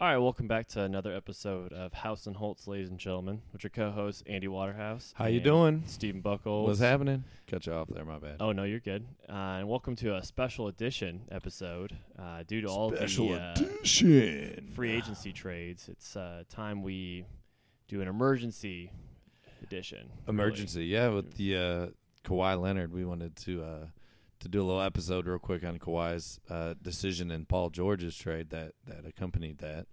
All right, welcome back to another episode of House and Holtz, ladies and gentlemen, with your co-host Andy Waterhouse. How you and doing? Stephen Buckles. What's happening? Cut you off there, my bad. Oh no, you're good. Uh, and welcome to a special edition episode. Uh, due to all Special the uh, edition. free agency trades, it's uh, time we do an emergency edition. Emergency, yeah. With the uh, Kawhi Leonard, we wanted to uh, to do a little episode real quick on Kawhi's uh, decision and Paul George's trade that that accompanied that.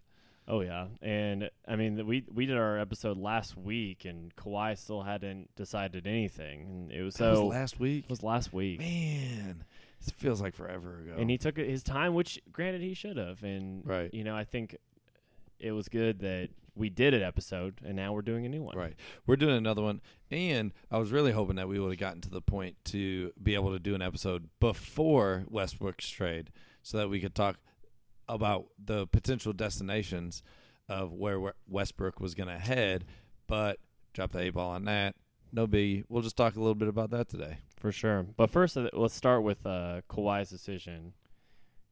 Oh yeah, and I mean we we did our episode last week, and Kawhi still hadn't decided anything, and it was That was so last week. it was last week. Man, it feels like forever ago. and he took his time, which granted he should have. And Right. you know, I think it was good that we did an episode, and now we're doing a new one. Right. We're doing another one. And I was really hoping that we would have gotten to the point to be able to do an episode before Westbrook's trade so that we could talk about the potential destinations of where Westbrook was going to head. But drop the A ball on that. No biggie. We'll just talk a little bit about that today. for sure. But first, uh, let's start with uh, Kawhi's decision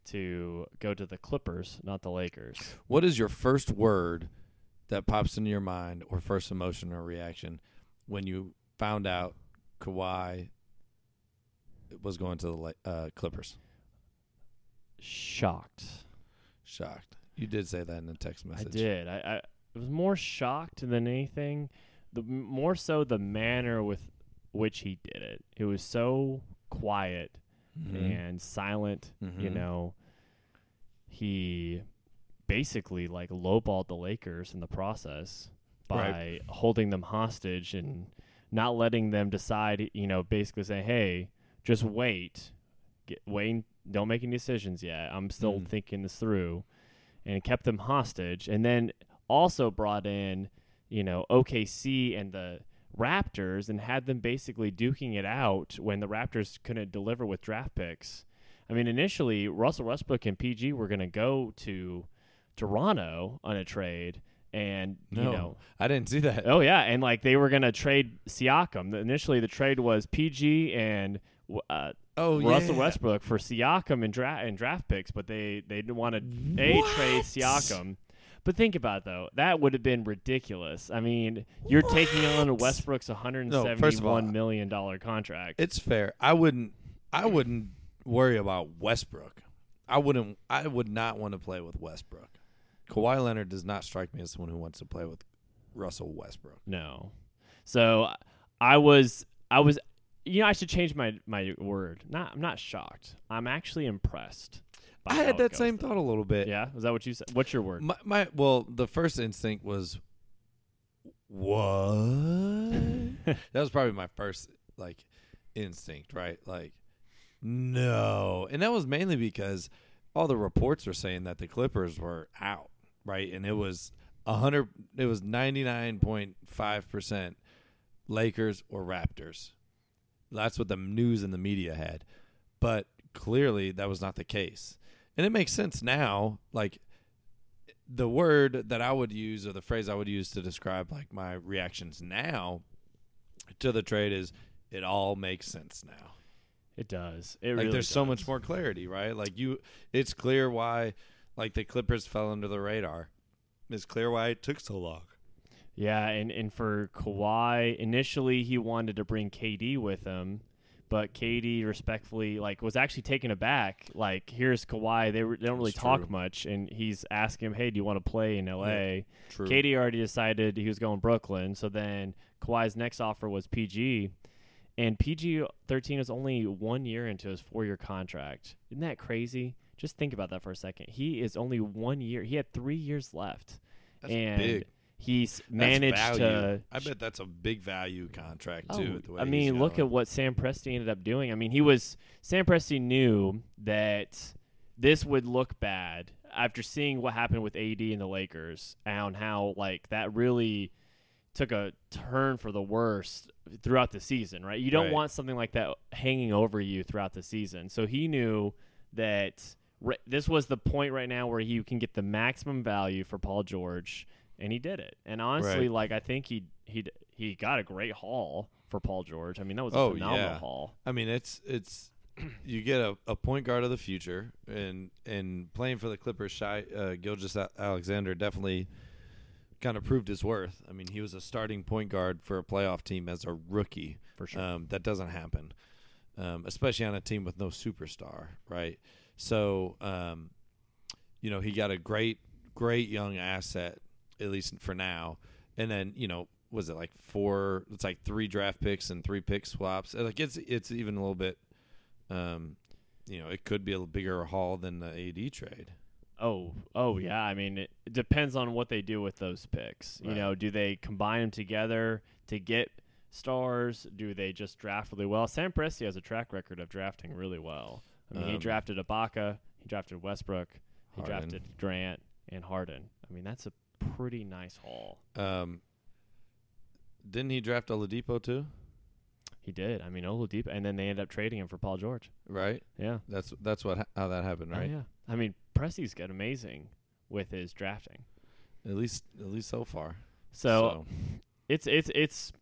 to go to the Clippers, not the Lakers. What is your first word that pops into your mind or first emotion or reaction when you found out Kawhi was going to the uh, Clippers? Shocked. Shocked. You did say that in the text message. I did. I, I was more shocked than anything. The more so the manner with which he did it. It was so quiet Mhm. and silent. You Mhm. know, he basically like lowballed the Lakers in the process by Right. holding them hostage and not letting them decide. You know, basically saying, "Hey, just wait, Get, wait, don't make any decisions yet. I'm still Mm. thinking this through," and kept them hostage. And then also brought in, you know, OKC and the Raptors and had them basically duking it out when the Raptors couldn't deliver with draft picks. I mean, initially Russell Westbrook and PG were going to go to Toronto on a trade, and No, you know, I didn't see that. oh yeah, and like they were going to trade Siakam. Initially, the trade was PG and uh, Oh, Russell yeah. Westbrook for Siakam and, dra- and draft picks, but they they didn't want to a trade What? Siakam. But think about it, though that would have been ridiculous. I mean, you're taking on What? Westbrook's 171 no, million dollar contract. It's fair. I wouldn't. I wouldn't worry about Westbrook. I wouldn't. I would not want to play with Westbrook. Kawhi Leonard does not strike me as someone who wants to play with Russell Westbrook. No. So I was I was you know I should change my my word. Not I'm not shocked. I'm actually impressed. I had that same though. thought a little bit. Yeah, is that what you said? What's your word? My, my well, the first instinct was what? that was probably my first like instinct, right? Like no. And that was mainly because all the reports were saying that the Clippers were out, right? And it was a hundred it was ninety nine point five percent Lakers or Raptors. That's what the news and the media had. But clearly that was not the case. And it makes sense now, like the word that I would use or the phrase I would use to describe like my reactions now to the trade is it all makes sense now. It does. It like really there's so much more clarity, right? Like you it's clear why like the Clippers fell under the radar. It's clear why it took so long. Yeah, and, and for Kawhi, initially he wanted to bring KD with him, but KD respectfully like was actually taken aback. Like, here's Kawhi. They, were, they don't really That's talk true. much, and he's asking him, "Hey, do you want to play in LA?" True. KD already decided he was going Brooklyn. So then Kawhi's next offer was PG, and PG thirteen is only one year into his four year contract. Isn't that crazy? Just think about that for a second. He is only one year. He had three years left, That's and big. he's managed to. I bet that's a big value contract oh, too. Oh, the way I mean, look at what Sam Presti ended up doing. I mean, he was Sam Presti knew that this would look bad after seeing what happened with AD and the Lakers and how like that really took a turn for the worst throughout the season, right? You don't Right. want something like that hanging over you throughout the season. So he knew that this was the point right now where you can get the maximum value for Paul George, and he did it. And honestly, Right. like I think he he he got a great haul for Paul George. I mean, that was a Oh, phenomenal yeah. haul. I mean, it's it's you get a, a point guard of the future, and and playing for the Clippers, Shai uh, Gilgis Alexander definitely kind of proved his worth. I mean, he was a starting point guard for a playoff team as a rookie. For sure. Um, that doesn't happen, um, especially on a team with no superstar, right? So, um, you know, he got a great, great young asset, at least for now. And then, you know, was it like four? It's like three draft picks and three pick swaps. Like it's it's even a little bit, um, you know, it could be a bigger haul than the AD trade. Oh, oh yeah. I mean, it, it depends on what they do with those picks. You know, do they combine them together to get stars? Do they just draft really well? Sam Presti has a track record of drafting really well. I mean, he Um, drafted Ibaka, he drafted Westbrook, he Harden. drafted Grant and Harden. I mean, that's a pretty nice haul. Um, didn't he draft Oladipo too? He did. I mean, Oladipo, and then they ended up trading him for Paul George. Right. Yeah. That's that's what ha- how that happened, Oh, right? yeah. I mean, Presti's got amazing with his drafting. At least at least so far. So, it's it's it's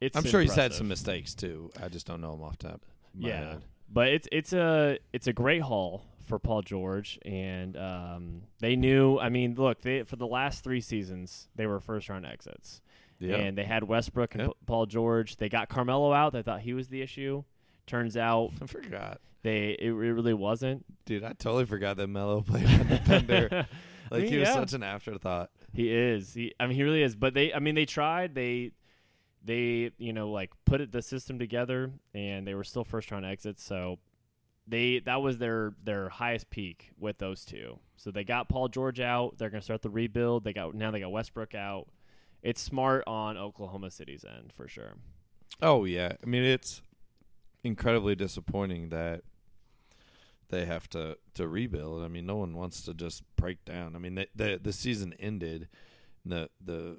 it's. I'm sure he's had some mistakes too. I just don't know him off top. Yeah. head. But it's it's a it's a great haul for Paul George, and um, they knew. I mean, look, they for the last three seasons they were first round exits, Yeah. and they had Westbrook and Yep. Paul George. They got Carmelo out. They thought he was the issue. Turns out I forgot. they it, it really wasn't. Dude, I totally forgot that Melo played on the Thunder. Like mean, he was yeah. such an afterthought. He is. He. I mean, he really is. But they. I mean, they tried. They. They. You know, like put it, the system together, and they were still first round exits. So they. That was their their highest peak with those two. So they got Paul George out. They're gonna start the rebuild. They got now they got Westbrook out. It's smart on Oklahoma City's end for sure. Oh yeah. I mean it's incredibly disappointing that they have to to rebuild. I mean, no one wants to just break down. I mean, the, the season ended. The the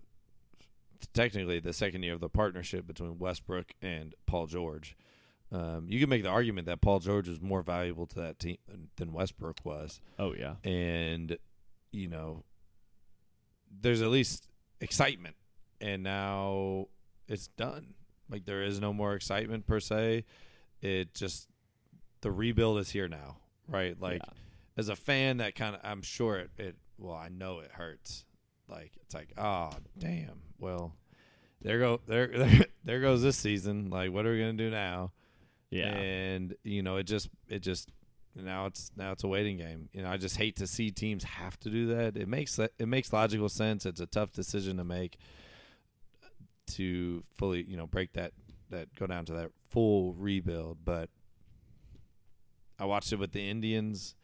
technically the second year of the partnership between Westbrook and Paul George. Um, you can make the argument that Paul George was more valuable to that team than, Westbrook was, Oh yeah. and you know, there's at least excitement, and now it's done. Like there is no more excitement per se. It just the rebuild is here now, right? Like Yeah. as a fan, that kind of I'm sure it, it. Well, I know it hurts. Like it's like, oh damn. Well, there go there there, there goes this season. Like, what are we gonna do now? Yeah. And you know, it just it just now it's now it's a waiting game. You know, I just hate to see teams have to do that. It makes it makes logical sense. It's a tough decision to make to fully, you know, break that that go down to that full rebuild, but I watched it with the Indians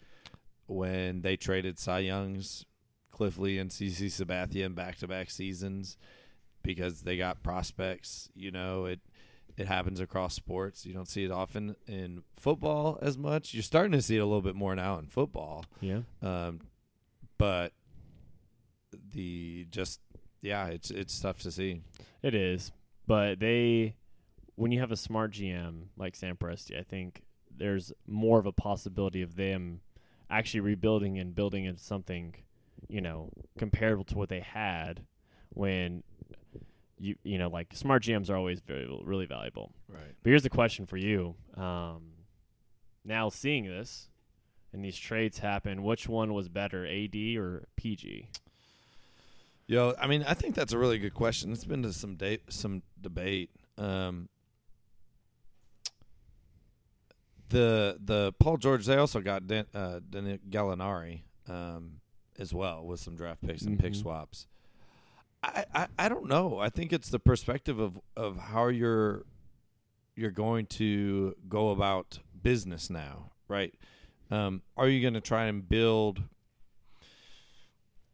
when they traded Cy Young's Cliff Lee and CC Sabathia in back-to-back seasons because they got prospects, you know, it it happens across sports. You don't see it often in football as much. You're starting to see it a little bit more now in football. yeah. Um, but the just yeah, it's it's tough to see. It is, but they, when you have a smart GM like Sam Presti, I think there's more of a possibility of them actually rebuilding and building into something, you know, comparable to what they had when you you know like smart GMs are always very really valuable. Right. But here's the question for you: um, Now seeing this and these trades happen, which one was better, AD or PG? Yo, I mean, I think that's a really good question. It's been to some date, some debate. Um, the the Paul George, they also got Dan, uh, Dan Gallinari um, as well with some draft picks and pick Mhm. swaps. I, I I don't know. I think it's the perspective of of how you're you're going to go about business now, right? Um, are you going to try and build?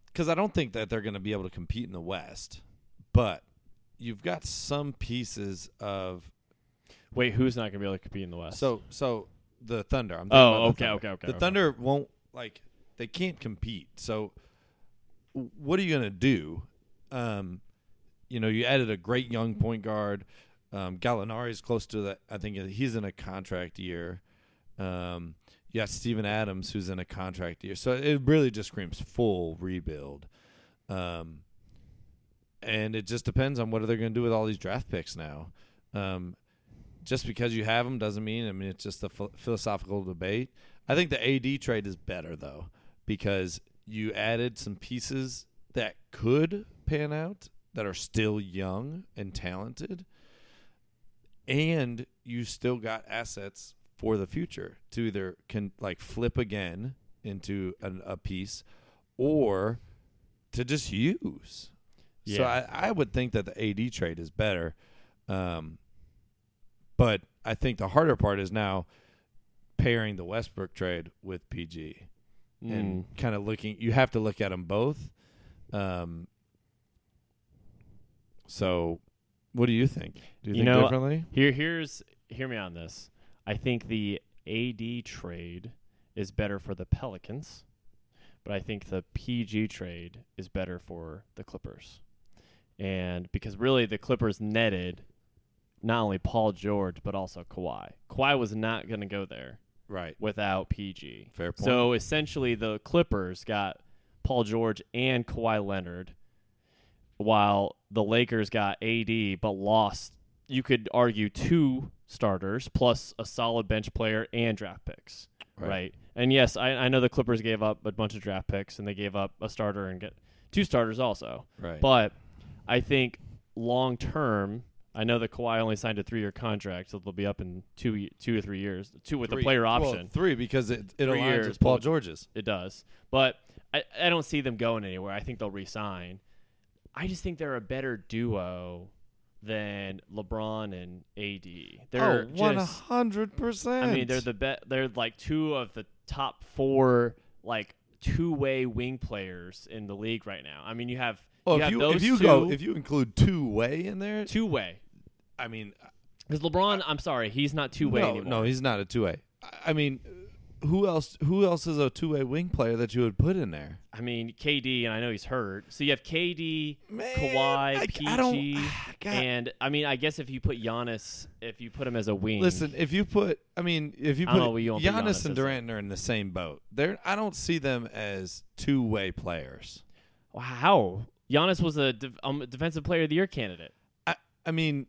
Because I don't think that they're going to be able to compete in the West, but you've got some pieces of Wait, who's not going to be able to compete in the West? so so the Thunder. I'm Oh, okay, okay, okay, The okay. Thunder won't like they can't compete. So what are you going to do? Um, you know, you added a great young point guard. Um, Gallinari is close to that. I think he's in a contract year. Um, you got Steven Adams who's in a contract year. So it really just screams full rebuild. Um, and it just depends on what are they going to do with all these draft picks now. Um, just because you have them doesn't mean. I mean, it's just a ph- philosophical debate. I think the AD trade is better though because you added some pieces that could pan out that are still young and talented, and you still got assets for the future to either can like flip again into an, a piece or to just use. So I, I would think that the AD trade is better. Um, but I think the harder part is now pairing the Westbrook trade with PG and Mm. kind of looking. You have to look at them both. Um, so, what do you think? Do you, You think know, differently? Here, here's hear me on this. I think the AD trade is better for the Pelicans, but I think the PG trade is better for the Clippers. And because really the Clippers netted not only Paul George but also Kawhi. Kawhi was not going to go there Right. without PG. Fair point. So essentially, the Clippers got Paul George and Kawhi Leonard, while the Lakers got AD but lost. You could argue two starters plus a solid bench player and draft picks, right? And yes, I, I know the Clippers gave up a bunch of draft picks and they gave up a starter and get two starters also. Right. But I think long term, I know that Kawhi only signed a three year contract, so they'll be up in two two or three years, two with Three- the player well, option. three because it, it Three aligns years, with Paul George's. It does. But I, I don't see them going anywhere. I think they'll resign. I just think they're a better duo than LeBron and AD. They're oh, one hundred percent. I mean, they're the be- they're like two of the top 4 like two-way wing players in the league right now. I mean, you have Oh, you if you if you two, go if you include two way in there, two-way. I mean, uh, Cuz LeBron, I'm sorry, he's not two-way no, anymore. no, he's not a two way. I mean, who else? Who else is a two way wing player that you would put in there? I mean, KD and I know he's hurt. So you have KD, Man, Kawhi, I, PG, I. And I mean, I guess if you put Giannis, if you put him as a wing, Listen, if you put, I mean, if you put know you want to put Giannis Giannis and Durant are in the same boat. They're, I don't see them as two way players. wow, Giannis was a def- um, defensive player of the year candidate. I, I mean,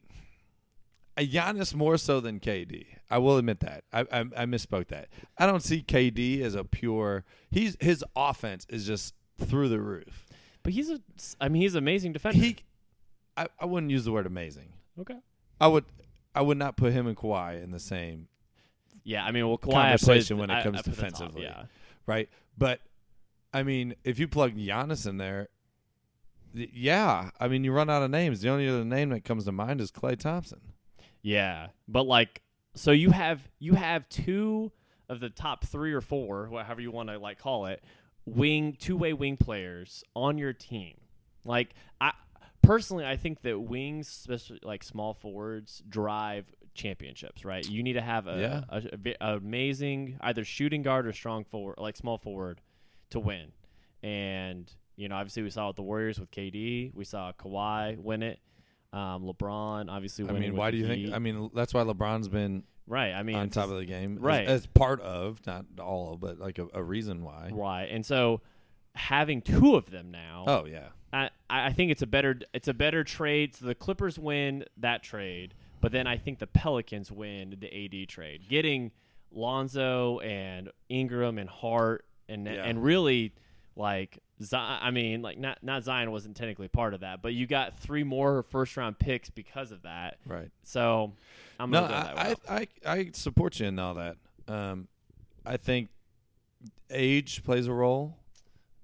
a Giannis more so than KD. I will admit that. I, I I misspoke that. I don't see KD as a pure. He's his offense is just through the roof. But he's a, I mean, he's an amazing defender. He, I, I wouldn't use the word amazing. okay. I would I would not put him and Kawhi in the same Yeah, I mean, well, Kawhi put- Conversation when it comes the top, defensively. yeah, right? But I mean, if you plug Giannis in there, th- yeah, I mean, you run out of names. The only other name that comes to mind is Klay Thompson. yeah. But like, so you have you have two of the top three or four, whatever you want to like call it, wing two way wing players on your team. Like I personally, I think that wings, especially like small forwards, drive championships. Right? You need to have a, Yeah. a, a vi- amazing either shooting guard or strong forward, like small forward, to win. And you know, obviously, we saw with the Warriors with KD. We saw Kawhi win it. Um, LeBron obviously. I mean, why do you think? I mean, that's why LeBron's been right? I mean, on top of the game, right. As, part of, not all, but like a, a reason why. right, and so having two of them now. Oh yeah, I, I think it's a better it's a better trade. So the Clippers win that trade, but then I think the Pelicans win the AD trade, getting Lonzo and Ingram and Hart and Yeah. and really like Zion, I mean like not not Zion wasn't technically part of that, but you got three more first round picks because of that. right. So I'm No, go that I. I, I I support you in all that. Um, I think age plays a role,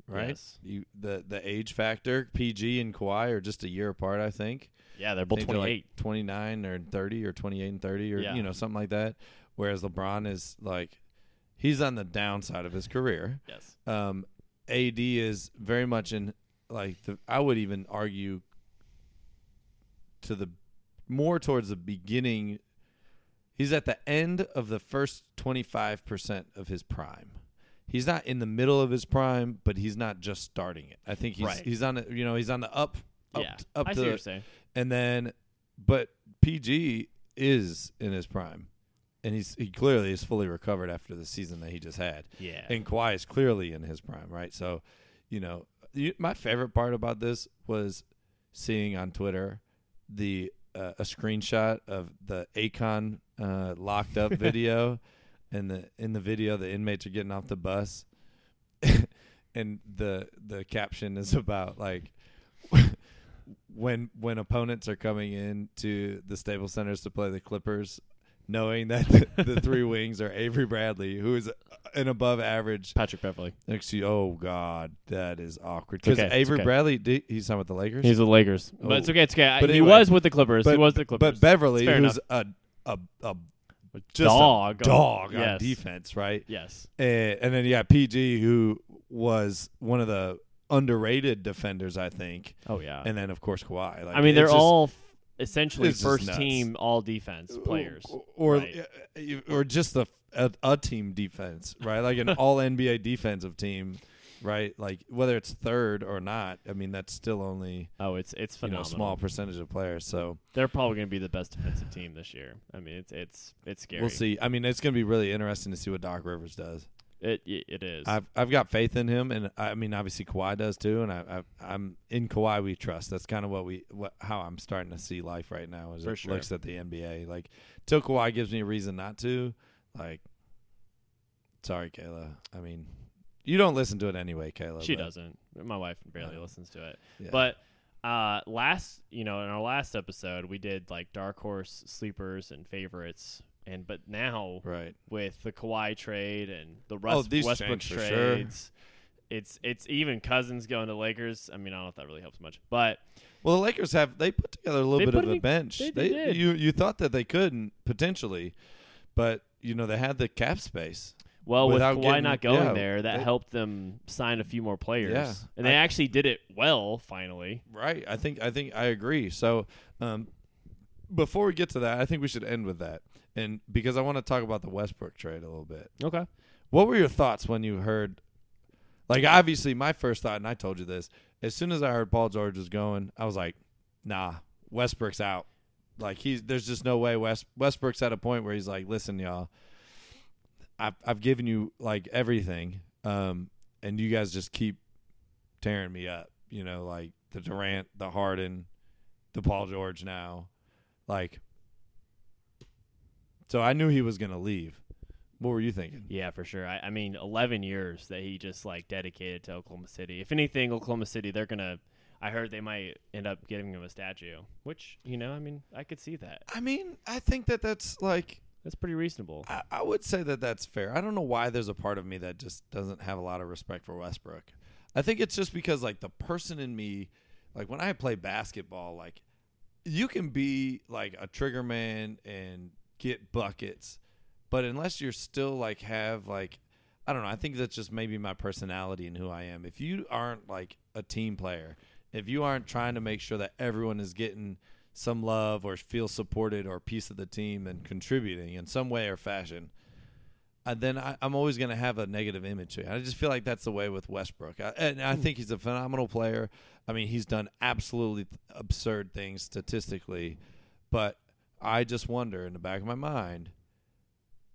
right? Yes. You the the age factor. PG and Kawhi are just a year apart. I think. yeah, they're both think they're, like, 28. 29 or 30 or 28 and 30 or Yeah. you know something like that whereas LeBron is like he's on the downside of his career yes. um AD is very much in like the I would even argue to the more towards the beginning he's at the end of the first 25% of his prime he's not in the middle of his prime but he's not just starting it I think he's Right. he's on the you know he's on the up up, yeah. up I to see what the, you're saying. and then, but PG is in his prime, and he's he clearly is fully recovered after the season that he just had. Yeah. And Kawhi is clearly in his prime, right? So, you know, you, my favorite part about this was seeing on Twitter the uh, a screenshot of the Akon uh, locked up video, and the in the video the inmates are getting off the bus, and the the caption is about like when when opponents are coming in to the Staples Centers to play the Clippers, knowing that the, the three wings are Avery Bradley, who is an above average. Patrick Beverley. Oh god, that is awkward. Because okay, Avery okay. Bradley, did, he's on with the Lakers. He's the Lakers, but it's Oh. okay. It's okay. But he anyway, was with the Clippers. he but- was the Clippers. but Beverley, who's a a a just a dog, dog on yes. defense, right? Yes. And, and then you got PG, who was one of the underrated defenders, I think. Oh yeah. And then of course Kawhi. Like, I mean, they're just- all essentially first team all defense players. or right? or, just the a, a team defense, right? Like an all NBA defensive team, right? Like whether it's third or not, I mean that's still only Oh, it's it's you know phenomenal. small percentage of players. So They're probably going to be the best defensive team this year. I mean, it's it's it's scary. we'll see. I mean, it's going to be really interesting to see what Doc Rivers does. It it, it is. I've I've got faith in him, and I mean obviously Kawhi does too, and I, I I'm in Kawhi we trust. That's kind of what we what how I'm starting to see life right now is For it sure. looks at the NBA like till Kawhi gives me a reason not to. Like, sorry, Kayla. I mean, you don't listen to it anyway, Kayla. she but- doesn't. My wife barely Yeah. listens to it. yeah. But uh last, you know, in our last episode, we did like dark horse sleepers and favorites. And but now right, with the Kawhi trade and the Oh, Russ, these Westbrook for sure. trades, it's it's even Cousins going to Lakers. I mean, I don't know if that really helps much, but well, the Lakers have they put together a little bit of a bench. they- they did. you you thought that they couldn't potentially, but you know they had the cap space. Well, with Kawhi getting- not going yeah, there, that they- helped them sign a few more players. Yeah. and they I- actually did it well. Finally, Right. I think I think I agree. So, um, before we get to that, I think we should end with that, and because I want to talk about the Westbrook trade a little bit. okay. What were your thoughts when you heard? Like, obviously, my first thought, and I told you this, as soon as I heard Paul George was going, I was like, "Nah, Westbrook's out." Like he's there's just no way West Westbrook's at a point where he's like, "Listen, y'all, I've I've given you like everything, um, and you guys just keep tearing me up. You know, like the Durant, the Harden, the Paul George now, like." So I knew he was gonna leave. What were you thinking? Yeah, for sure. I, I mean, 11 years that he just like dedicated to Oklahoma City. If anything, Oklahoma City, they're gonna. I heard they might end up giving him a statue, which you know, I mean, I could see that. I mean, I think that that's like That's pretty reasonable. I, I would say that that's fair. I don't know why there's a part of me that just doesn't have a lot of respect for Westbrook. I think it's just because like the person in me, like when I play basketball, like you can be like a trigger man and get buckets, but unless you're still like have like I don't know, I think that's just maybe my personality and who I am. If you aren't like a team player, if you aren't trying to make sure that everyone is getting some love or feel supported or piece of the team and contributing in some way or fashion, uh, then I, I'm always going to have a negative image. to. I just feel like that's the way with Westbrook, I, and I think he's a phenomenal player. I mean, he's done absolutely absurd things statistically, but I just wonder in the back of my mind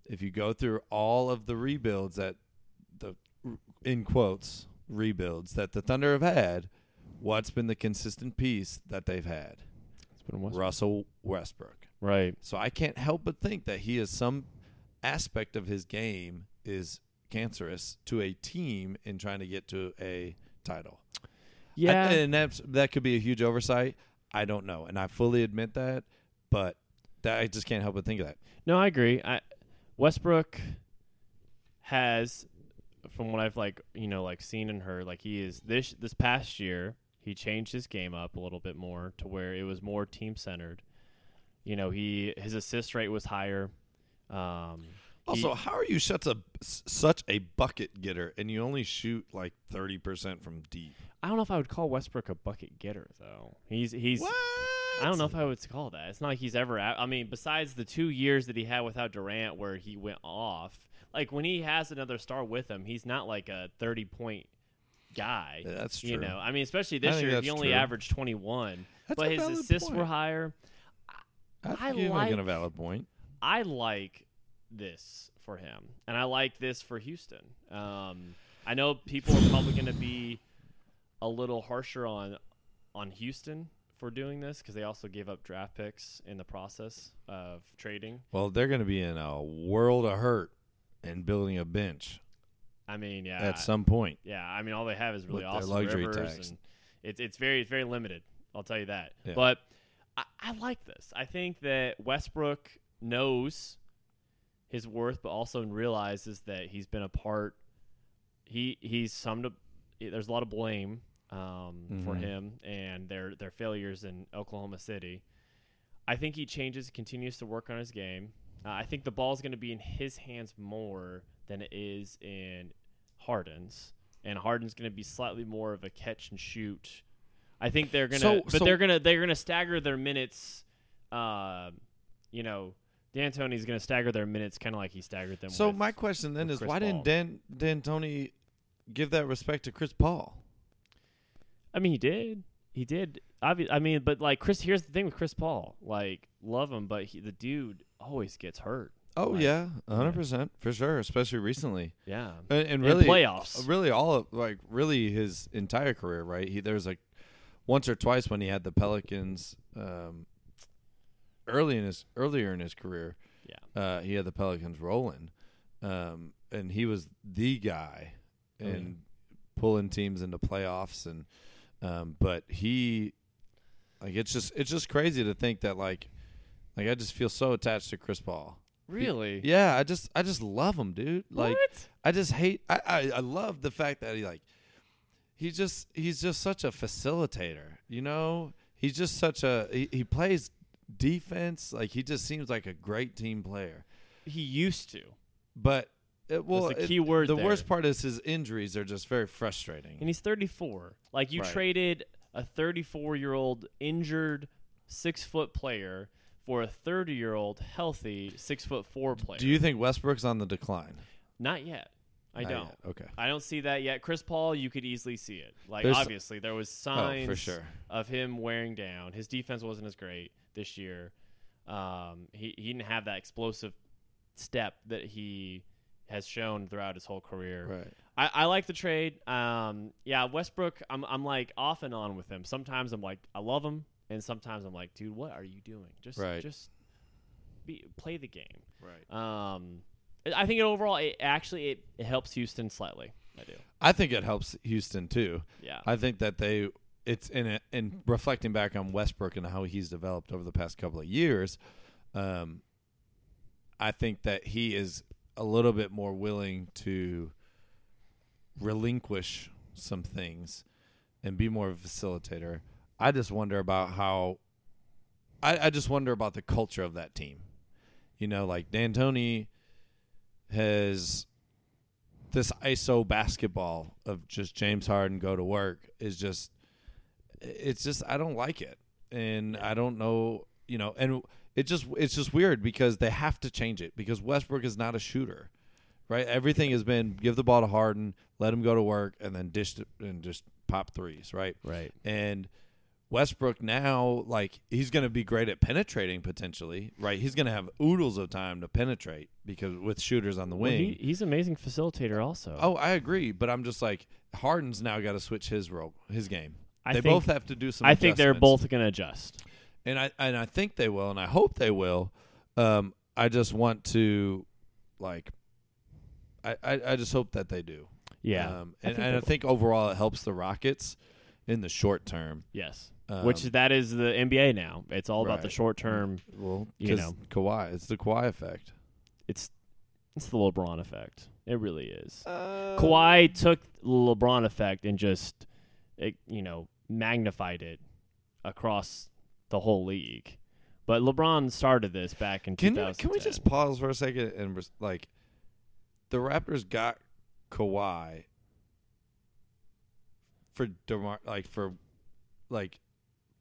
if you go through all of the rebuilds that the in quotes rebuilds that the Thunder have had, what's been the consistent piece that they've had? It's been Westbrook. Russell Westbrook. Right. So I can't help but think that he is some aspect of his game is cancerous to a team in trying to get to a title. Yeah. I- and that's that could be a huge oversight. I don't know, and I fully admit that, but that I just can't help but think of that. No, I agree. I Westbrook has from what I've like, you know, like seen and heard, like he is this this past year, he changed his game up a little bit more to where it was more team centered. You know, he his assist rate was higher. Um Also, he- how are you such a such a bucket getter and you only shoot like thirty percent from deep? I don't know if I would call Westbrook a bucket getter though. He's he's What? I don't know if I would call that. It's not like he's ever. At, I mean, besides the two years that he had without Durant, where he went off, like when he has another star with him, he's not like a thirty-point guy. Yeah, that's true. You know, I mean, especially this year, he only true. averaged twenty-one, but a his assists point. were higher. I, I like- making a valid point. I like this for him, and I like this for Houston. Um, I know people are probably going to be a little harsher on on Houston for doing this because they also gave up draft picks in the process of trading. Well, they're going to be in a world of hurt and building a bench I mean, yeah, at some point. yeah. I mean, all they have is really With Austin luxury Rivers, tax. and it's it's very it's very limited. I'll tell you that. Yeah. But I, I like this. I think that Westbrook knows his worth, but also realizes that he's been a part. He he's summed up. There's a lot of blame um, for Mhm. him and their their failures in Oklahoma City. I think he changes, continues to work on his game. Uh, I think the ball's going to be in his hands more than it is in Harden's, and Harden's going to be slightly more of a catch and shoot. I think they're gonna, So- but so- they're gonna they're gonna stagger their minutes. Uh, you know, D'Antoni's gonna stagger their minutes, kind of like he staggered them. So with, my question then is, Chris why Paul. didn't Dan D'Antoni give that respect to Chris Paul? I mean, he did. He did. Obvi- I mean, but like Chris, here's the thing with Chris Paul. Like, love him, but he, the dude always gets hurt. Oh Like- yeah, hundred percent for sure, especially recently, Yeah. and, and In really playoffs. really all of like really his entire career, right? He there's like once or twice when he had the Pelicans um, early in his earlier in his career. Yeah. uh, he had the Pelicans rolling, um, and he was the guy Oh, yeah. pulling teams into playoffs. And um, but he, like, it's just it's just crazy to think that like, like I just feel so attached to Chris Paul. Really? Yeah, I just I just love him, dude. Like what? I just hate I, I I love the fact that he like he's just he's just such a facilitator, you know? He's just such a he, he plays defense like he just seems like a great team player. He used to, But it, well, the it- key word the there. worst part is his injuries are just very frustrating. and he's 34. Like you Right. traded a 34 year old injured six foot player for a 30 year old healthy six foot four player. Do you think Westbrook's on the decline? Not yet. I Not don't. yet. Okay. I don't see that yet. Chris Paul, you could easily see it. Like There's- obviously there was signs Oh, for sure. of him wearing down. His defense wasn't as great this year. Um, he he didn't have that explosive step that he has shown throughout his whole career. Right. I, I like the trade. Um, yeah, Westbrook. I'm I'm like off and on with him. Sometimes I'm like I love him, and sometimes I'm like, dude, what are you doing? Just Right. just be play the game. Right. Um, I think it overall it actually it, it helps Houston slightly. I do. I think it helps Houston too. Yeah. I think that they it's in it in reflecting back on Westbrook and how he's developed over the past couple of years. Um, I think that he is a little bit more willing to relinquish some things and be more of a facilitator. I just wonder about how. I, I just wonder about the culture of that team. You know, like D'Antoni has this ISO basketball of just James Harden go to work is just it's just I don't like it. And I don't know, you know, and it just it's just weird because they have to change it because Westbrook is not a shooter. Right? Everything has been give the ball to Harden, let him go to work and then dish and just pop threes, right? right. And Westbrook now, like he's going to be great at penetrating potentially, right? He's going to have oodles of time to penetrate because with shooters on the Well, wing. he, he's amazing facilitator also. Oh, I agree, but I'm just like Harden's now got to switch his role, his game. I they both have to do some. I think they're both going to adjust. And I and I think they will, and I hope they will. Um, I just want to, like, I I, I just hope that they do. Yeah. um, I and, think and I will. think overall it helps the Rockets in the short term. yes. Um, Which that is the NBA now. It's all about the short term. well, you 'cause know. Kawhi. It's the Kawhi effect. It's it's the LeBron effect. It really is. Uh, Kawhi took the LeBron effect and just, it, you know, magnified it across the whole league. But LeBron started this back in Can 2010. can we just pause for a second and like, the Raptors got Kawhi for DeMar like for like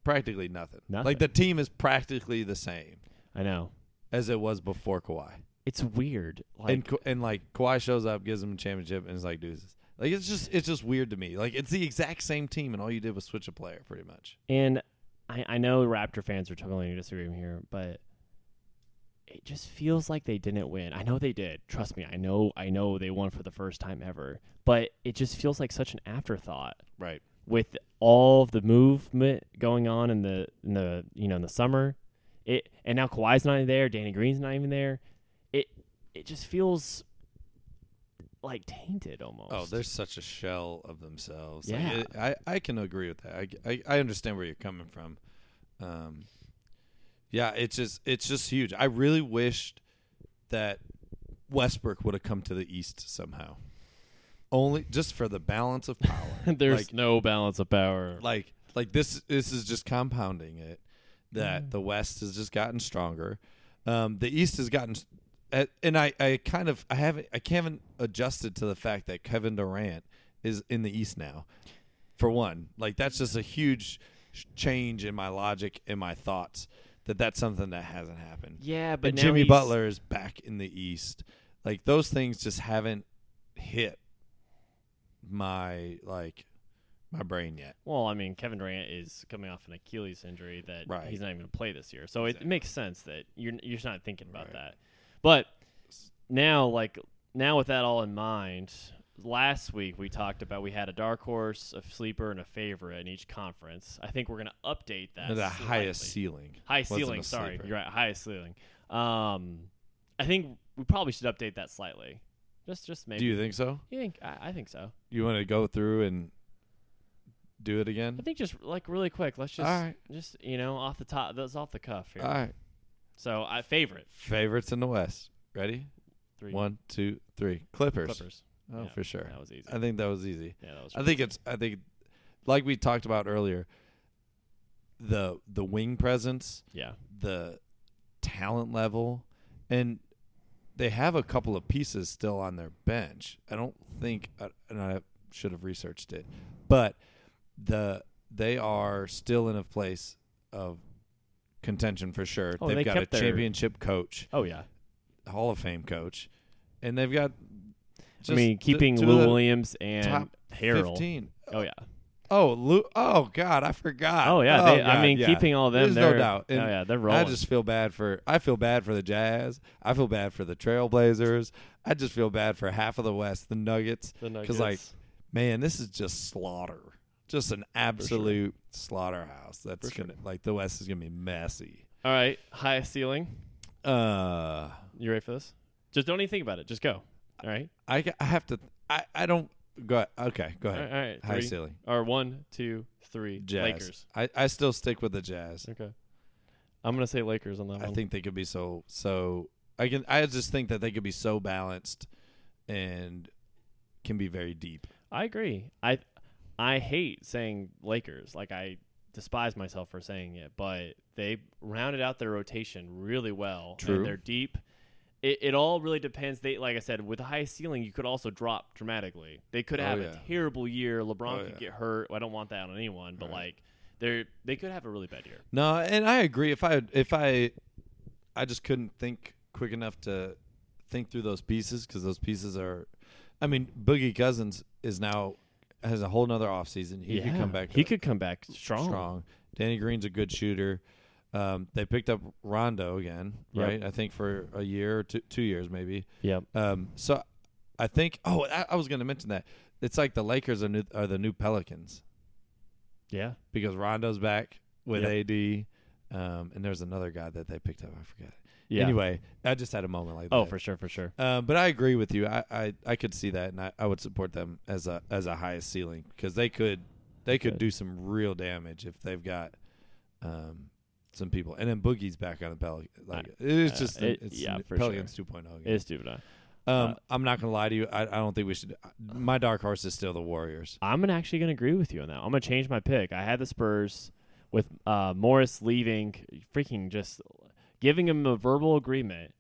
practically nothing. Nothing. Like the team is practically the same I know. as it was before Kawhi. It's weird. Like and and like Kawhi shows up, gives him a championship, and it's like deuces. Like it's just it's just weird to me. Like it's the exact same team, and all you did was switch a player, pretty much. And I, I know Raptor fans are totally disagreeing here, but it just feels like they didn't win. I know they did. Trust me. I know. I know they won for the first time ever. But it just feels like such an afterthought Right. with all the movement going on in the in the you know in the summer, it and now Kawhi's not even there, Danny Green's not even there. It it just feels like tainted almost. Oh, they're such a shell of themselves. Like, Yeah. it- I I can agree with that. I, I I understand where you're coming from. Um, yeah, it's just it's just huge. I really wished that Westbrook would have come to the East somehow. Only just for the balance of power. There's like, no balance of power. like like this this is just compounding it that Yeah. the West has just gotten stronger. Um, the East has gotten, and I, I kind of I haven't I haven't adjusted to the fact that Kevin Durant is in the East now. For one, like that's just a huge change in my logic and my thoughts that that's something that hasn't happened. yeah, but Jimmy Butler is back in the East. Like those things just haven't hit my like my brain yet. Well, I mean, Kevin Durant is coming off an Achilles injury that Right. he's not even going to play this year. So it, Exactly. it makes sense that you're you're just not thinking about Right. that. But now, like now, with that all in mind, last week we talked about we had a dark horse, a sleeper, and a favorite in each conference. I think we're going to update that. the slightly. highest ceiling. high ceiling. Sorry, sleeper. you're right. Highest ceiling. Um, I think we probably should update that slightly. Just, just maybe. Do you think so? You think? I, I think so. You want to go through and do it again? I think just like really quick. Let's just, right. just you know, off the top. That's off the cuff here. All right. So I favorite Favorites in the West. Ready? three One, two, three. Clippers. Clippers. Oh, Yeah, for sure. That was easy. I think that was easy. yeah, that was. I think it's. I think, like we talked about earlier, the the wing presence, yeah. the talent level, and they have a couple of pieces still on their bench. I don't think, uh, and I should have researched it, but the they are still in a place of contention for sure. Oh, they've they got a their- championship coach, Oh yeah. Hall of Fame coach, and they've got. I mean, keeping Lou Williams and Harrell. Fifteen. Oh yeah. Oh, Lou. Oh God, I forgot. Oh yeah. oh, they, I mean, yeah. keeping all them. There's no doubt. Oh yeah, they're rolling. I just feel bad for. I feel bad for the Jazz. I feel bad for the Trailblazers. I just feel bad for half of the West, the Nuggets. The Nuggets. Because like, Man, this is just slaughter. Just an absolute slaughterhouse. That's For sure. gonna like the West is gonna be messy. all right, highest ceiling. Uh, You ready for this? Just don't even think about it. Just go. All right. I, I have to. I, I don't go. ahead. Okay, go All ahead. right. All right High three. ceiling. Or one, two, three. Jazz. Lakers. I, I still stick with the Jazz. Okay. I'm gonna say Lakers on that I one. think they could be so so. I can. I just think that they could be so balanced, and can be very deep. I agree. I I hate saying Lakers. Like I despise myself for saying it, but they rounded out their rotation really well. True. And they're deep. It, it all really depends. They like I said, with a high ceiling, you could also drop dramatically. They could Oh, have yeah. a terrible year. Oh, LeBron Oh, could yeah. get hurt. I don't want that on anyone, but Right. like they're they could have a really bad year. No, and I agree. If I if I, I just couldn't think quick enough to think through those pieces because those pieces are. I mean, Boogie Cousins is now has a whole nother offseason. He could come back. He could come back strong. strong. Danny Green's a good shooter. Um, they picked up Rondo again, Yep. right? I think for a year or two, two years maybe. Yep. Um, so I think. Oh, I, I was going to mention that it's like the Lakers are new are the new Pelicans Yeah. because Rondo's back with Yep. AD, um, and there's another guy that they picked up. I forget. Yeah. Anyway, I just had a moment like that. Oh, for sure, for sure. Um, but I agree with you. I, I, I could see that, and I, I would support them as a as a highest ceiling because they could they could could. do some real damage if they've got um, some people. And then Boogie's back on the Pelicans. Like it's uh, just it- it's yeah, for Pelicans 2.0. Again. It's stupid. huh? Um, uh, I'm not gonna lie to you. I, I don't think we should. My dark horse is still the Warriors. I'm actually gonna agree with you on that. I'm gonna change my pick. I had the Spurs with uh, Morris leaving, freaking just giving him a verbal agreement,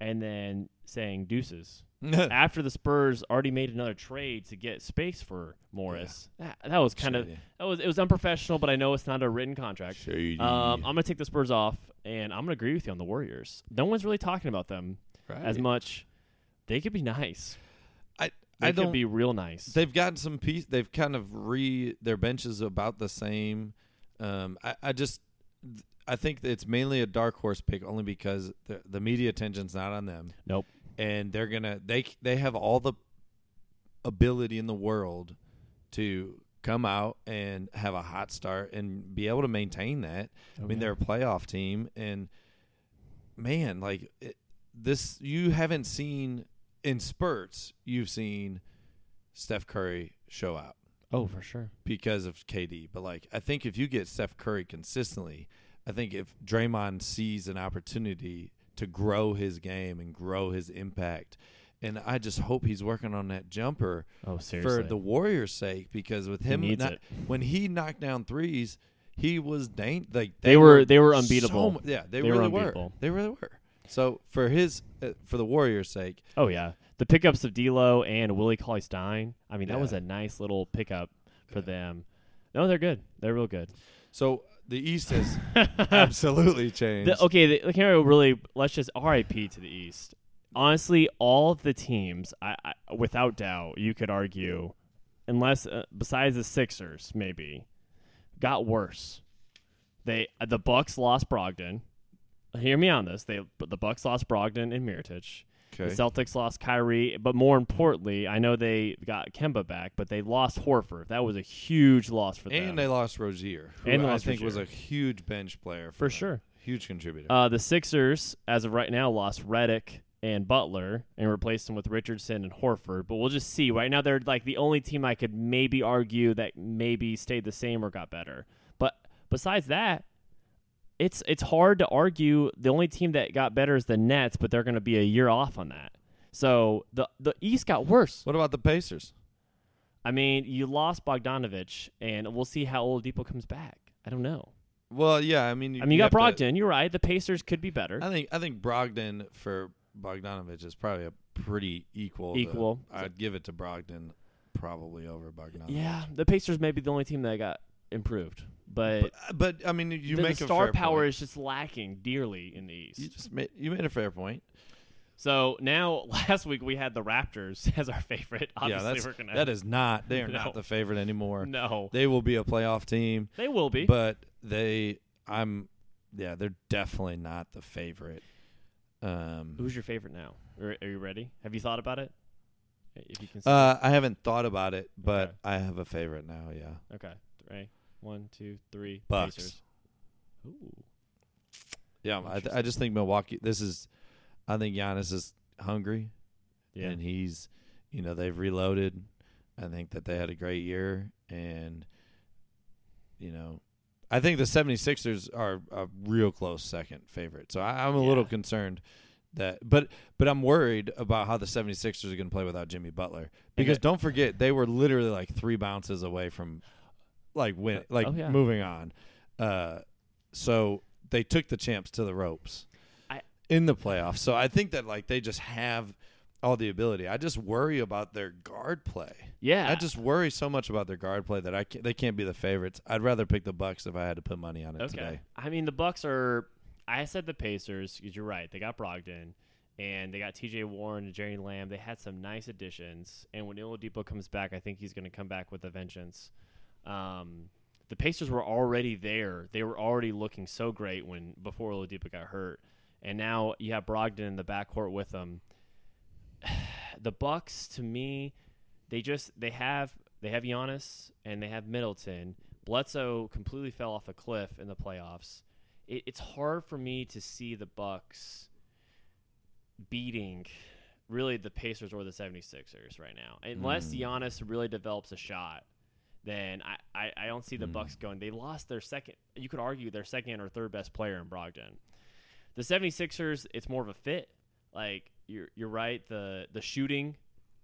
and then saying deuces after the Spurs already made another trade to get space for Morris. That, that was kind of that was it was unprofessional, but I know it's not a written contract. Um, I'm gonna take the Spurs off, and I'm gonna agree with you on the Warriors. No one's really talking about them right. as much. They could be nice. I They I could be real nice. They've gotten some piece. They've kind of re their benches about the same. Um, I, I just I think it's mainly a dark horse pick only because the the media attention's not on them. Nope. And they're gonna they they have all the ability in the world to come out and have a hot start and be able to maintain that. I mean, yeah. they're a playoff team, and man, like it, this, you haven't seen in spurts. You've seen Steph Curry show out Oh, for sure. because of KD. But like, I think if you get Steph Curry consistently, I think if Draymond sees an opportunity to grow his game and grow his impact, and I just hope he's working on that jumper Oh, seriously. for the Warriors' sake because with him not- when he knocked down threes, he was dang like They were- they were unbeatable. mu- yeah, they, They really unbeatable. were. They really were. So for his uh, for the Warriors' sake, Oh yeah, the pickups of D'Lo and Willie Cauley Stein. I mean, that Yeah. was a nice little pickup for Yeah. them. No, they're good. They're real good. so the East has absolutely changed. The, okay, the, can I really let's just RIP to the East. Honestly, all of the teams, I, I without doubt, you could argue, unless uh, besides the Sixers, maybe, got worse. They the Bucks lost Brogdon. Hear me on this. They the Bucks lost Brogdon and Mirotic. Okay. The Celtics lost Kyrie, but more importantly, I know they got Kemba back, but they lost Horford. That was a huge loss for them. and they lost Rozier, who And I lost think was a huge bench player for them. sure. huge contributor. Uh, the Sixers, as of right now, lost Reddick and Butler and replaced them with Richardson and Horford. But we'll just see. Right now, they're like the only team I could maybe argue that maybe stayed the same or got better. But besides that, it's it's hard to argue. The only team that got better is the Nets, but they're going to be a year off on that. So the the East got worse. what about the Pacers? I mean, you lost Bogdanovich, and we'll see how Oladipo comes back. I don't know. Well, yeah, I mean, I mean, you, got have to- Brogdon. You're right. The Pacers could be better. I think I think Brogdon for Bogdanovich is probably a pretty equal. to- Equal. I'd give it to Brogdon probably over Bogdanovich. Yeah, the Pacers may be the only team that got improved, but, But, but I mean, you the, make the a star power point. is just lacking dearly in the East. You just made you made a fair point. so now, last week we had the Raptors as our favorite. Obviously, yeah, that's we're gonna that is not. They are No. not the favorite anymore. no, They will be a playoff team, they will be. but they, I'm, yeah, they're definitely not the favorite. Um, Who's your favorite now? Are, are you ready? Have you thought about it? If you can. uh, I haven't thought about it, but Okay. I have a favorite now. Yeah, okay, three, one, two, three. Bucks. Pacers. Ooh. yeah. I, th- I just think Milwaukee. This is, I think Giannis is hungry. Yeah. and he's you know they've reloaded i think that they had a great year and you know i think the 76ers are a real close second favorite so I, i'm a little concerned that but but i'm worried about how the 76ers are going to play without jimmy butler because Okay. don't forget they were literally like three bounces away from like win like Oh, yeah. moving on uh so they took the champs to the ropes I- in the playoffs so i think that like they just have all the ability. I just worry about their guard play. yeah. I just worry so much about their guard play that I can't, they can't be the favorites. I'd rather pick the Bucks if I had to put money on it Okay. today. I mean, the Bucks are. I said the Pacers because you're right. They got Brogdon, and they got T.J. Warren and Jeremy Lamb. They had some nice additions, and when Oladipo comes back, I think he's going to come back with a vengeance. Um, the Pacers were already there. They were already looking so great when before Oladipo got hurt, and now you have Brogdon in the backcourt with them. The Bucks, to me, they just they have they have Giannis and they have Middleton. Bledsoe completely fell off a cliff in the playoffs. It, it's hard for me to see the Bucks beating really the Pacers or the 76ers right now. Unless Mm. Giannis really develops a shot, then I, I, I don't see the Mm. Bucks going. They lost their second you could argue their second or third best player in Brogdon. The 76ers, it's more of a fit. Like you're you're right, the the shooting,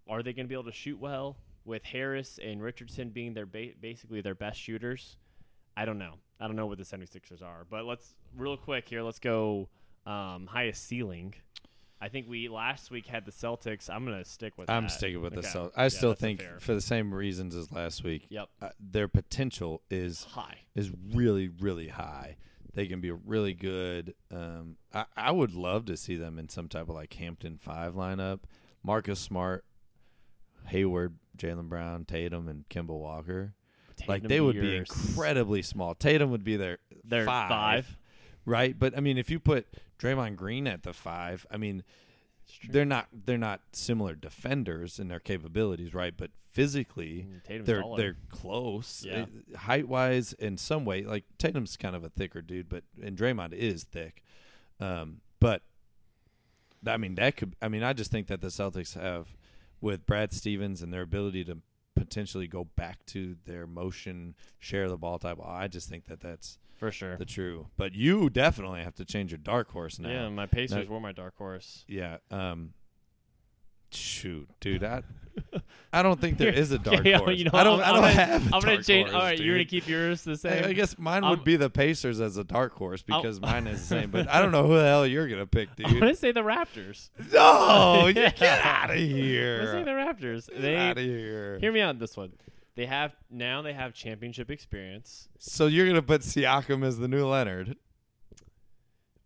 are they going to be able to shoot well with Harris and Richardson being their ba- basically their best shooters? I don't know. I don't know what the 76ers are. But let's real quick here, let's go um, highest ceiling. I think we last week had the Celtics. I'm going to stick with I'm that. sticking with the Celtics. I Yeah, still think fair. for the same reasons as last week, Yep. uh, their potential is High. is really really high. They can be really good. Um, I, I would love to see them in some type of like Hampton five lineup. Marcus Smart, Hayward, Jaylen Brown, Tatum, and Kemba Walker. like they would be incredibly small. Tatum would be their They're five, five. right? But I mean, if you put Draymond Green at the five, I mean. They're not they're not similar defenders in their capabilities, right? But physically, Mm, Tatum's they're taller. they're close Yeah. height wise in some way. Like Tatum's kind of a thicker dude, but and Draymond is thick. Um, but I mean that could. I mean I just think that the Celtics have with Brad Stevens and their ability to potentially go back to their motion, share the ball type. I just think that that's for sure. the true. But you definitely have to change your dark horse now. Yeah, my Pacers were my dark horse. Yeah. Um. Shoot, dude, I, I don't think there is a dark Okay, horse. you know, I don't. I'm, I don't I'm have. I'm gonna change. horse, all right, you're gonna keep yours the same. I, I guess mine I'm- would be the Pacers as a dark horse I'll- because mine is the same. But I don't know who the hell you're gonna pick, dude. I'm gonna say the Raptors. No, you Yeah. get out of I'm gonna say the Raptors. Get They out of here. hear me out on this one. They have now. They have championship experience. So you're gonna put Siakam as the new Leonard?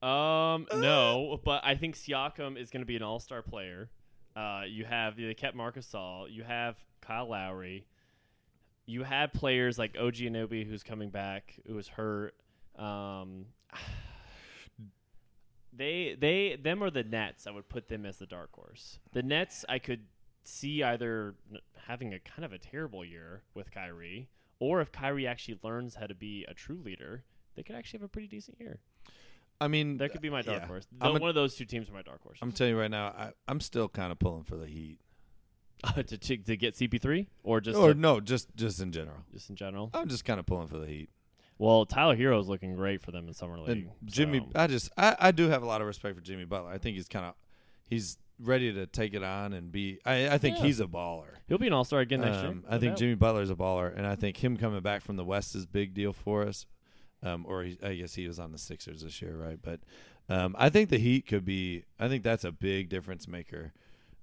Um, no, but I think Siakam is going to be an all-star player. Uh, you have they kept Marcus Gasol. You have Kyle Lowry. You have players like OG Anunoby, who's coming back, who was hurt. Um, they they them are the Nets. I would put them as the dark horse. The Nets, I could see either having a kind of a terrible year with Kyrie, or if Kyrie actually learns how to be a true leader, they could actually have a pretty decent year. I mean, That could be my uh, dark yeah. horse. Though a- one of those two teams are my dark horse. I'm telling you right now, I, I'm still kind of pulling for the Heat. to, to to get CP3 or just or to- no, just just in general. just in general. I'm just kind of pulling for the Heat. Well, Tyler Herro is looking great for them in summer league. And Jimmy, so- I just I, I do have a lot of respect for Jimmy Butler. I think he's kind of he's ready to take it on and be. I, I think Yeah. he's a baller. he'll be an all star again next year. Um, no I think doubt. Jimmy Butler's a baller, and I think him coming back from the West is a big deal for us. Um, or he, I guess he was on the Sixers this year, right? But um, I think the Heat could be. I think that's a big difference maker.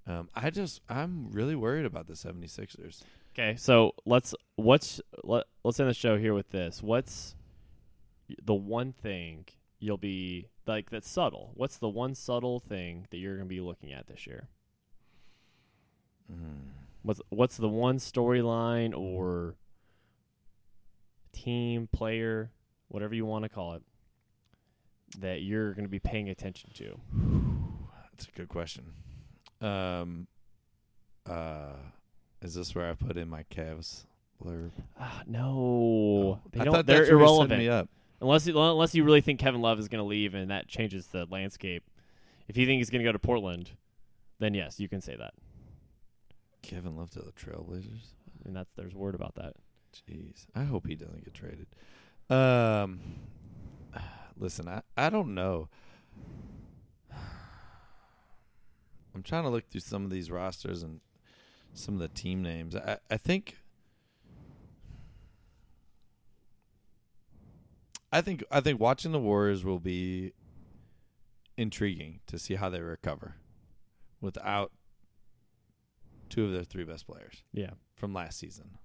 Um, I just I'm really worried about the 76ers. Okay, so let's what's let, let's end the show here with this. What's the one thing you'll be like that's subtle? What's the one subtle thing that you're going to be looking at this year? Mm. What's what's the one storyline or team player, whatever you want to call it, that you're going to be paying attention to? That's a good question. Um, uh, is this where I put in my Cavs blurb? Ah, no, they I don't. thought They're that's where you set irrelevant. Unless you, unless you really think Kevin Love is going to leave and that changes the landscape. If you think he's going to go to Portland, then yes, you can say that. Kevin Love to the Trailblazers. And that's there's word about that. Jeez, I hope he doesn't get traded. Um, listen, I I don't know. I'm trying to look through some of these rosters and some of the team names. I I think. I think I think watching the Warriors will be intriguing to see how they recover without two of their three best players Yeah. from last season.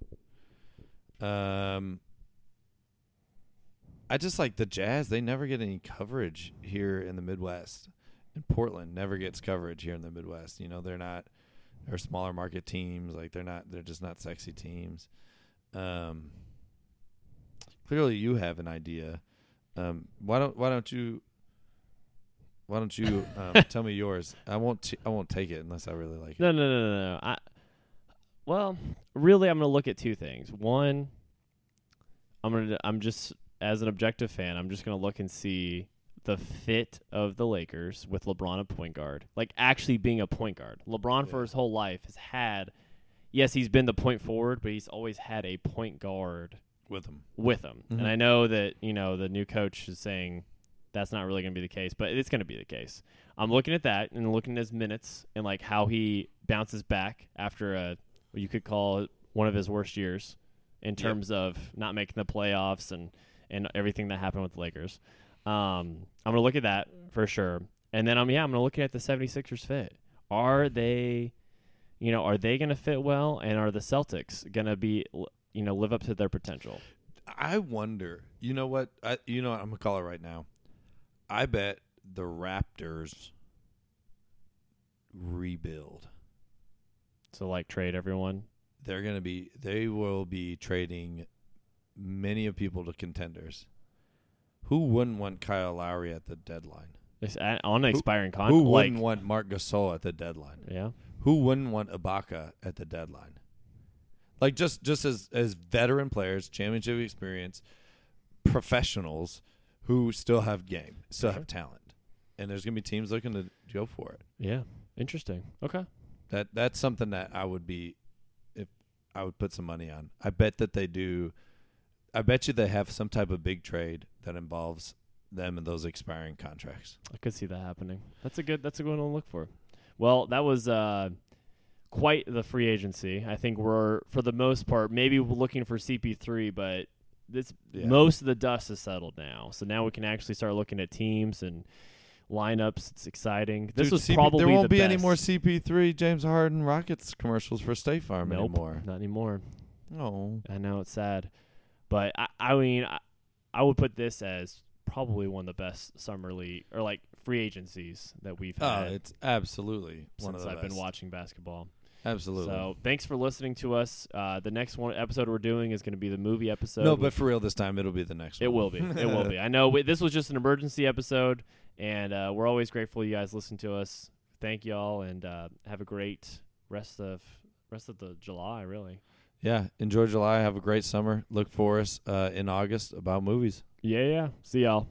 Um, I just like the Jazz. They never get any coverage here in the Midwest. And Portland never gets coverage here in the Midwest. You know, they're not. They're smaller market teams. Like they're not. They're just not sexy teams. Um, clearly, you have an idea. Um, why don't Why don't you? Why don't you um, tell me yours? I won't. T- I won't take it unless I really like it. No, no, no, no, no. I, well, really, I'm going to look at two things. One, I'm going to. I'm just as an objective fan, I'm just going to look and see the fit of the Lakers with LeBron at point guard, like actually being a point guard. LeBron for his whole life has had. Yes, he's been the point forward, but he's always had a point guard with them. with him. Mhm. And I know that, you know, the new coach is saying that's not really going to be the case, but it's going to be the case. I'm looking at that and looking at his minutes and like how he bounces back after a what you could call it one of his worst years in terms of not making the playoffs and and everything that happened with the Lakers. Um, I'm going to look at that for sure. And then I'm yeah, I'm going to look at the 76ers fit. Are they you know, are they going to fit well and are the Celtics going to be you know, live up to their potential? I wonder. You know what? I you know what? I'm gonna call it right now. I bet the Raptors rebuild. So like trade everyone. They're gonna be. They will be trading many of people to contenders. Who wouldn't want Kyle Lowry at the deadline? It's a- on an expiring Who contract. Like, wouldn't want Mark Gasol at the deadline? yeah, Who wouldn't want Ibaka at the deadline? Like just just as as veteran players, championship experience, professionals who still have game, still have talent, and there's gonna be teams looking to go for it. yeah, interesting. Okay, That that's something that I would be, if I would put some money on. I bet that they do. I bet you they have some type of big trade that involves them and those expiring contracts. I could see that happening. That's a good. That's a good one to look for. Well, that was uh, quite the free agency. I think we're for the most part maybe we're looking for CP3, but this Yeah. most of the dust is settled now. So now we can actually start looking at teams and lineups. It's exciting. This Dude, was CP probably there won't the be any more CP3 James Harden Rockets commercials for State Farm Nope, anymore. not anymore. Oh, I know it's sad, but I, I mean, I, I would put this as probably one of the best summer league or like free agencies that we've oh, had it's absolutely one since I've been watching basketball. Absolutely. So thanks for listening to us. Uh, the next one episode we're doing is going to be the movie episode. no, but for real, this time it'll be the next it one. will be. It will be. I know we, this was just an emergency episode, and uh, we're always grateful you guys listen to us. Thank y'all, and uh, have a great rest of rest of the July. Really. Yeah, enjoy July. Have a great summer. Look for us uh, in August about movies. Yeah, yeah. See y'all.